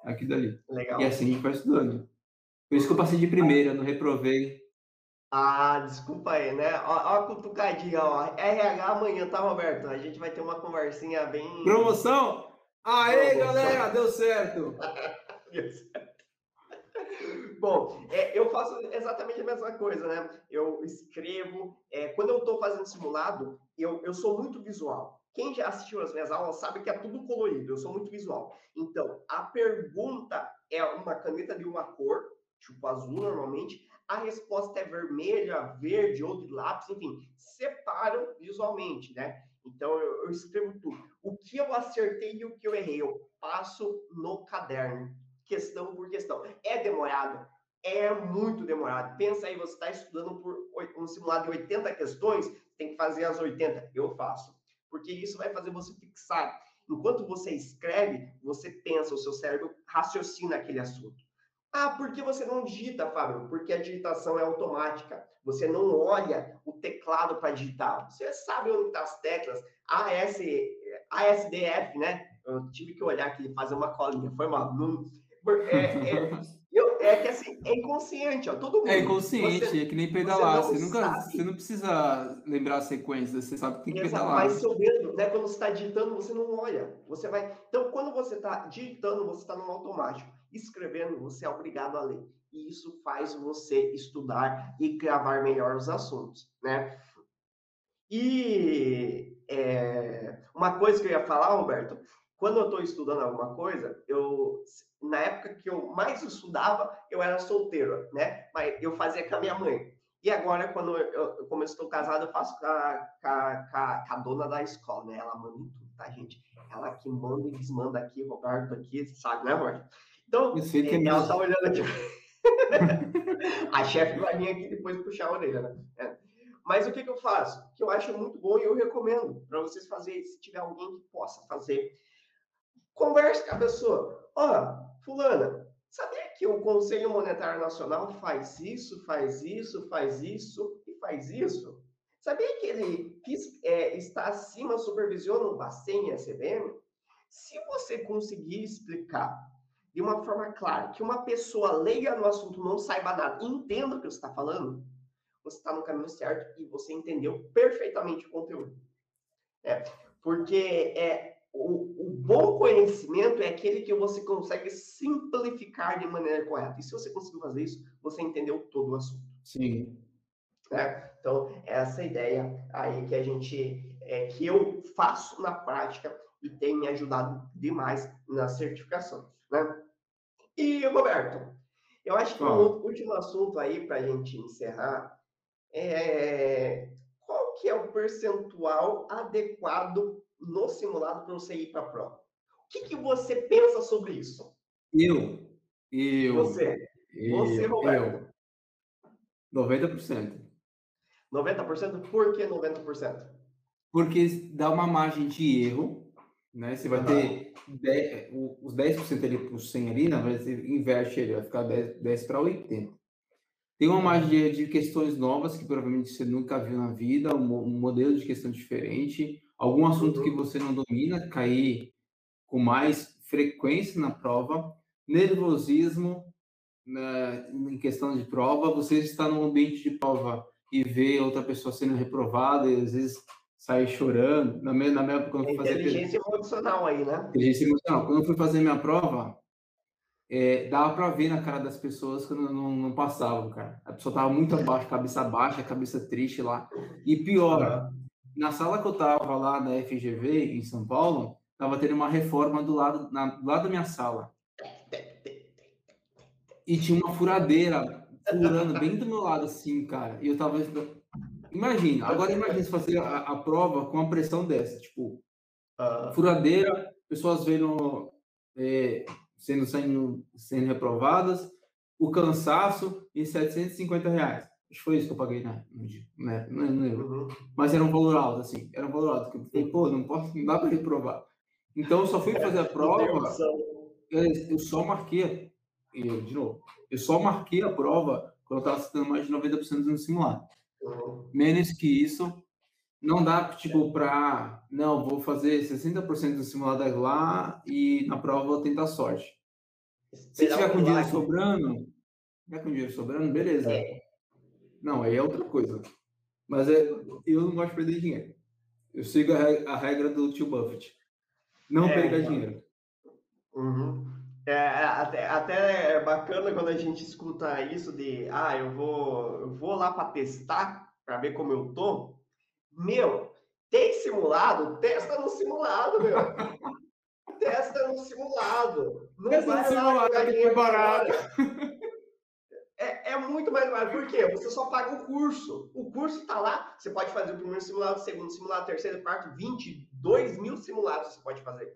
aquilo ali. Legal. E assim a gente vai estudando. Por isso que eu passei de primeira, não reprovei. Ah, desculpa aí, né? Ó, ó a cutucadinha, ó. RH amanhã, tá, Roberto? A gente vai ter uma conversinha bem. Promoção? Aê, galera, deu certo! deu certo. Bom, é, eu faço exatamente a mesma coisa, né? Eu escrevo. É, quando eu estou fazendo simulado, eu, eu sou muito visual. Quem já assistiu as minhas aulas sabe que é tudo colorido, eu sou muito visual. Então, a pergunta é uma caneta de uma cor, tipo azul normalmente, a resposta é vermelha, verde ou de lápis, enfim, separam visualmente, né? Então eu, eu, escrevo tudo. O que eu acertei e o que eu errei, eu passo no caderno, questão por questão. É demorado? É muito demorado. Pensa aí, você está estudando por um simulado de 80 questões, tem que fazer as 80. Eu faço. Porque isso vai fazer você fixar. Enquanto você escreve, você pensa, o seu cérebro raciocina aquele assunto. Ah, por que você não digita, Fábio? Porque a digitação é automática. Você não olha o teclado para digitar. Você sabe onde estão tá as teclas. AS, ASDF, né? Eu tive que olhar aqui, fazer uma colinha. Foi mal. É, é, eu, é que assim, é inconsciente, ó. Todo mundo. É inconsciente, você, é que nem pedalar. Você, você nunca, você não precisa lembrar a sequência, você sabe que tem que Exato, pedalar. Mas seu dedo, né? Quando você está digitando, você não olha. Você vai. Então, quando você está digitando, você está no automático escrevendo, você é obrigado a ler. E isso faz você estudar e gravar melhor os assuntos, né? E é, uma coisa que eu ia falar, Roberto, quando eu estou estudando alguma coisa, eu na época que eu mais estudava, eu era solteiro, né? Mas eu fazia com a minha mãe. E agora, quando eu, como eu estou casado, eu faço com a, com, a, com a, dona da escola, né? Ela manda em tudo, tá, gente? Ela que manda e desmanda aqui, Roberto aqui, sabe, né, Roberto? Então, é, ela está olhando aqui. a chefe vai vir aqui depois puxar a orelha, né? É. Mas o que, que eu faço? Que eu acho muito bom e eu recomendo para vocês fazerem, se tiver alguém que possa fazer. Converse com a pessoa. Ó, oh, fulana, sabia que o Conselho Monetário Nacional faz isso, faz isso, faz isso e faz isso? Sabia que ele é, está acima, supervisiona o Bacen e a CBM? Se você conseguir explicar de uma forma clara, que uma pessoa leiga no assunto não saiba nada, entenda o que você está falando, você está no caminho certo e você entendeu perfeitamente o conteúdo. É, porque é, o, o, bom conhecimento é aquele que você consegue simplificar de maneira correta. E se você conseguir fazer isso, você entendeu todo o assunto. Sim. É, então, essa ideia aí que a gente, é, que eu faço na prática e tem me ajudado demais na certificação, né? E, Roberto, eu acho que um último assunto aí para a gente encerrar é qual que é o percentual adequado no simulado para você ir para a prova? O que, que você pensa sobre isso? Eu. Eu. Você. Eu, você, Roberto. Eu. 90%. 90%? Por que 90%? Porque dá uma margem de erro né? Você vai ter 10, os 10% ali por 100 ali, na verdade, você inverte ele, vai ficar 10, 10 para 80. Tem uma margem de questões novas que provavelmente você nunca viu na vida, um modelo de questão diferente, algum assunto que você não domina, cair com mais frequência na prova, nervosismo né, em questão de prova, você está no ambiente de prova e vê outra pessoa sendo reprovada, e às vezes sair chorando. Na minha, na minha quando eu fui fazer inteligência emocional aí, né? Inteligência emocional. Quando eu fui fazer minha prova, é, dava para ver na cara das pessoas que não, não, não passavam, cara. A pessoa tava muito abaixo, cabeça baixa, cabeça triste lá. E pior, na sala que eu tava lá na FGV, em São Paulo, tava tendo uma reforma do lado, na, do lado da minha sala. E tinha uma furadeira furando bem do meu lado, assim, cara. E eu tava Imagina, agora imagine se fazer a, a, prova com uma pressão dessa, tipo, uh... furadeira, pessoas vendo, é, sendo, sendo, sendo reprovadas, o cansaço e 750 reais. Acho que foi isso que eu paguei na, né? Não, não lembro. Uhum. Mas era um valor alto, assim, era um valor alto. Que eu falei, pô, não, posso, não dá para reprovar. Então, eu só fui fazer a prova, eu, eu só marquei, eu, de novo, eu só marquei a prova quando eu estava citando mais de 90% no simulado. Menos que isso, não dá tipo para não vou fazer 60% do simulado lá e na prova vou tentar sorte. Se tiver com dinheiro sobrando, tiver com dinheiro sobrando, beleza. É. Não, aí é outra coisa. Mas é, eu não gosto de perder dinheiro. Eu sigo a regra, do tio Buffett. Não é, perca então. dinheiro. Uhum. É, até, até é bacana quando a gente escuta isso de, ah, eu vou, eu vou lá para testar, para ver como eu tô. Meu, tem simulado? Testa no simulado, meu. Testa no simulado. Não Testa vai no simulado, é barato. É, é, muito mais barato. Por quê? Você só paga o curso. O curso está lá. Você pode fazer o primeiro simulado, o segundo simulado, o terceiro, quarto, 22 mil simulados você pode fazer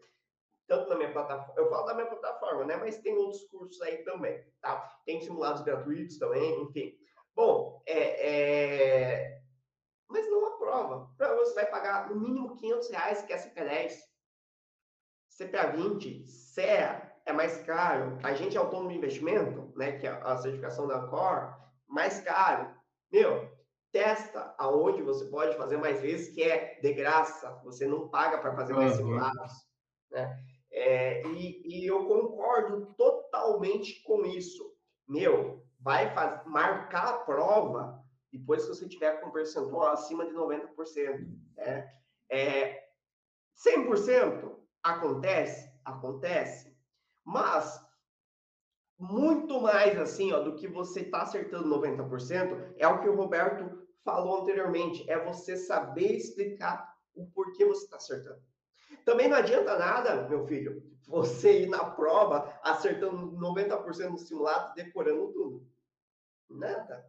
tanto na minha plataforma, eu falo da minha plataforma, né? Mas tem outros cursos aí também, tá? Tem simulados gratuitos também, enfim. Bom, é, é... mas não aprova. Você vai pagar no mínimo 500 reais, que é CP10. CPA 20, CEA é mais caro. A gente é autônomo de investimento, né? Que é a certificação da Core, mais caro. Meu, testa aonde você pode fazer mais vezes, que é de graça. Você não paga para fazer mais simulados, né? É, e, e, eu concordo totalmente com isso. Meu, vai faz, marcar a prova depois que você tiver com percentual acima de 90%. Né? É, 100% acontece? Acontece. Mas, muito mais assim, ó, do que você está acertando 90%, é o que o Roberto falou anteriormente, é você saber explicar o porquê você está acertando. Também não adianta nada, meu filho, você ir na prova acertando 90% no simulado, decorando tudo. Nada.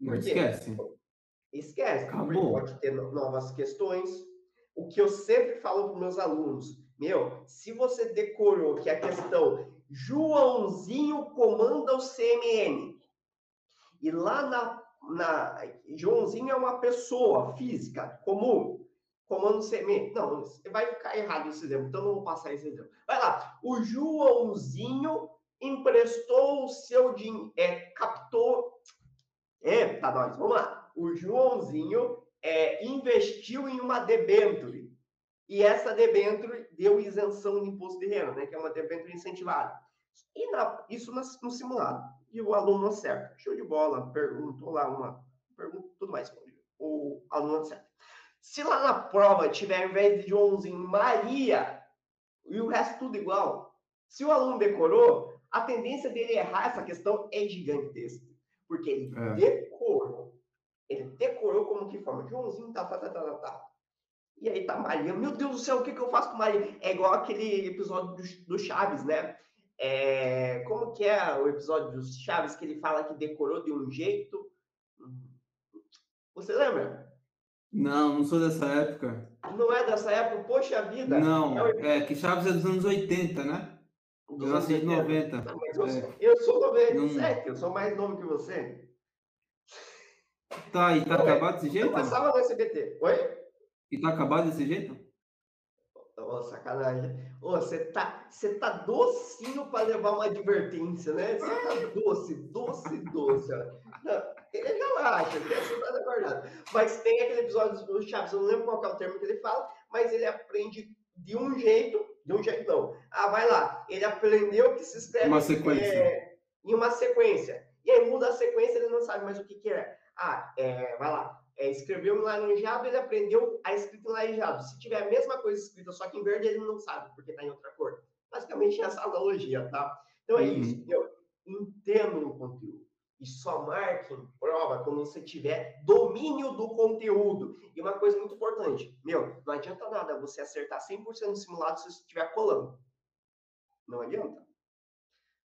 Não esquece. Esquece. Acabou. Pode ter novas questões. O que eu sempre falo para meus alunos, meu, se você decorou que a questão Joãozinho comanda o CMN e lá na, na Joãozinho é uma pessoa física comum, comando CM. Não, vai ficar errado esse exemplo, então não vou passar esse exemplo. Vai lá. O Joãozinho emprestou o seu dinheiro, é, captou. É, tá nós, vamos lá. O Joãozinho é, investiu em uma debenture. E essa debenture deu isenção de imposto de renda, né? Que é uma debenture incentivada. E na, isso no simulado. E o aluno acerta. Show de bola. Perguntou lá uma. Pergunta, tudo mais. O aluno acerta. Se lá na prova tiver, ao invés de Joãozinho, Maria, e o resto tudo igual, se o aluno decorou, a tendência dele errar essa questão é gigantesca. Porque ele é. decorou. Ele decorou como que forma. Joãozinho, tá, tá, tá, tá, tá. E aí tá Maria. Meu Deus do céu, o que, que eu faço com Maria? É igual aquele episódio do, do Chaves, né? É, como que é o episódio do Chaves que ele fala que decorou de um jeito? Você lembra? Não, não sou dessa época. Não é dessa época? Poxa vida! Não, é, é que Chaves é dos anos 80, né? Dos eu nasci em 90. Não, eu, é. eu, sou 97, não... eu sou mais novo que você. Tá, e tá não, acabado desse jeito? Eu passava no SBT. Oi? E tá acabado desse jeito? Ô, oh, sacanagem. Ô, oh, você tá, tá docinho para levar uma advertência, né? Você tá doce, doce, doce. Ele relaxa, ele tá acordado. Mas tem aquele episódio do Chaves, eu não lembro qual é o termo que ele fala, mas ele aprende de um jeito, de um jeito não. Ah, vai lá. Ele aprendeu que se escreve uma sequência. É, em uma sequência. E aí muda a sequência, ele não sabe mais o que, que é. Ah, é, vai lá é, escreveu em laranjado, ele aprendeu a escrita em laranjado. Se tiver a mesma coisa escrita, só que em verde, ele não sabe, porque está em outra cor. Basicamente, é essa analogia, tá? Então é uhum. isso. Eu entendo o conteúdo. E só marque em prova quando você tiver domínio do conteúdo. E uma coisa muito importante, meu, não adianta nada você acertar 100% no simulado se você estiver colando. Não adianta.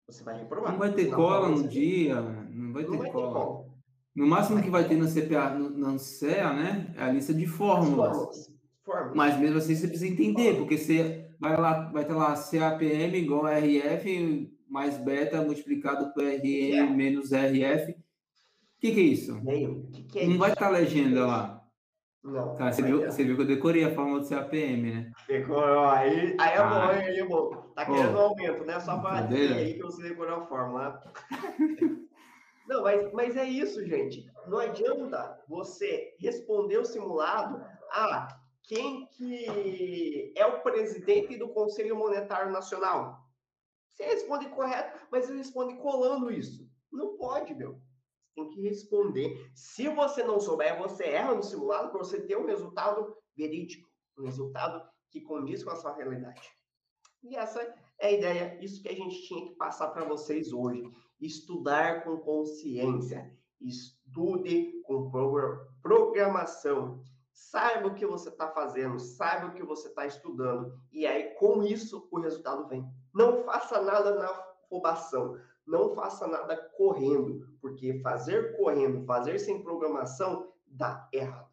Você vai reprovar. Não vai ter cola no dia, não vai ter não vai cola. Ter cola. No máximo que vai ter no CPA, no, no CEA, né? É a lista de fórmulas. fórmulas. Mas mesmo assim você precisa entender, porque você vai lá, vai ter lá CAPM igual RF mais beta multiplicado por RM é. menos RF. O que, que é isso? Que que é Não isso? vai estar legenda lá. Não. Tá, você, viu, você viu que eu decorei a fórmula do CAPM, né? Decorou. Aí, aí é ah. bom, aí é bom. Tá querendo oh. aumento, né? Só para aí que você decorou a fórmula. Não, mas, mas é isso, gente. Não adianta você responder o simulado a quem que é o presidente do Conselho Monetário Nacional. Você responde correto, mas você responde colando isso. Não pode, meu. Você tem que responder. Se você não souber, você erra no simulado para você ter um resultado verídico, um resultado que condiz com a sua realidade. E essa é a ideia, isso que a gente tinha que passar para vocês hoje. Estudar com consciência. Estude com programação. Saiba o que você está fazendo, saiba o que você está estudando. E aí, com isso, o resultado vem. Não faça nada na afobação. Não faça nada correndo, porque fazer correndo, fazer sem programação, dá errado.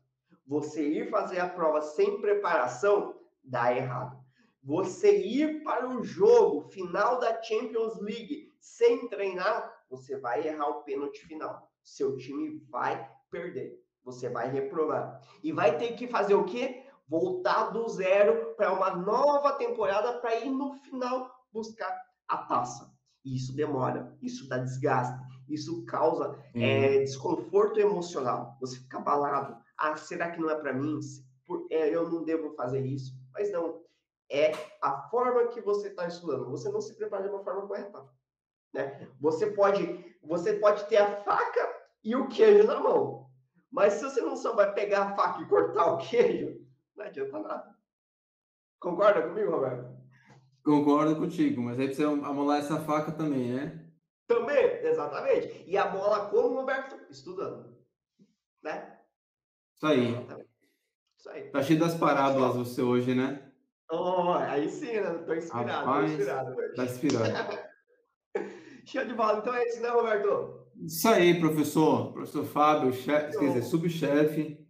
Você ir fazer a prova sem preparação, dá errado. Você ir para o jogo final da Champions League sem treinar, você vai errar o pênalti final. Seu time vai perder. Você vai reprovar. E vai ter que fazer o quê? Voltar do zero para uma nova temporada para ir no final buscar a taça. E isso demora, isso dá desgaste, isso causa é, desconforto emocional. Você fica abalado. Ah, será que não é para mim? Por, é, eu não devo fazer isso. Mas não, é a forma que você está estudando. Você não se prepara de uma forma correta. Né? Você, pode, você pode ter a faca e o queijo na mão. Mas se você não souber pegar a faca e cortar o queijo, não adianta nada. Concorda comigo, Roberto? Concordo contigo, mas aí precisa amolar essa faca também, né? Também, exatamente. E a bola como, Roberto? Estudando. Né? Isso aí. Isso aí. Tá cheio das parábolas você hoje, né? Oh, aí sim, né? Tô inspirado, Rapaz, tô inspirado. Hoje. Tá inspirado. Show de bola. Então é isso, né, Roberto? Isso aí, professor. Professor Fábio, chefe, quer dizer, subchefe.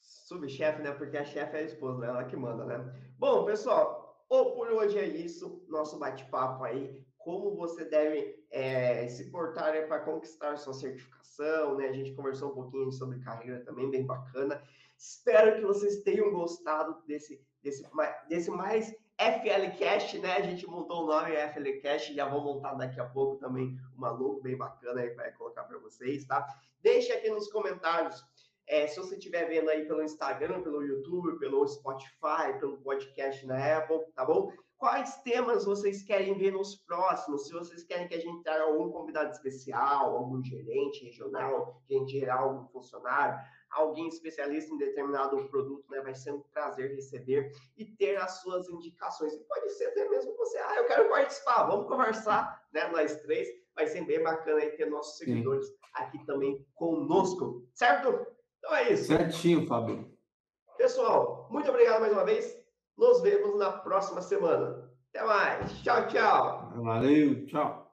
Subchefe, né? Porque a chefe é a esposa, né? Ela que manda, né? Bom, pessoal, ou por hoje é isso. Nosso bate-papo aí. Como você deve é, se portar né, para conquistar sua certificação, né? A gente conversou um pouquinho sobre carreira também, bem bacana. Espero que vocês tenham gostado desse desse, desse mais FLCast, né? A gente montou o nome FLCast, já vou montar daqui a pouco também uma logo bem bacana aí para colocar para vocês, tá? Deixe aqui nos comentários é, se você estiver vendo aí pelo Instagram, pelo YouTube, pelo Spotify, pelo podcast na Apple, tá bom? Quais temas vocês querem ver nos próximos? Se vocês querem que a gente traga algum convidado especial, algum gerente regional, gerente geral, algum funcionário, alguém especialista em determinado produto, né? Vai ser um prazer receber e ter as suas indicações. E pode ser até mesmo você, ah, eu quero participar, vamos conversar, né? Nós três. Vai ser bem bacana aí ter nossos seguidores Sim. aqui também conosco, certo? Então é isso. Certinho, Fábio. Pessoal, muito obrigado mais uma vez. Nos vemos na próxima semana. Até mais. Tchau, tchau. Valeu, tchau.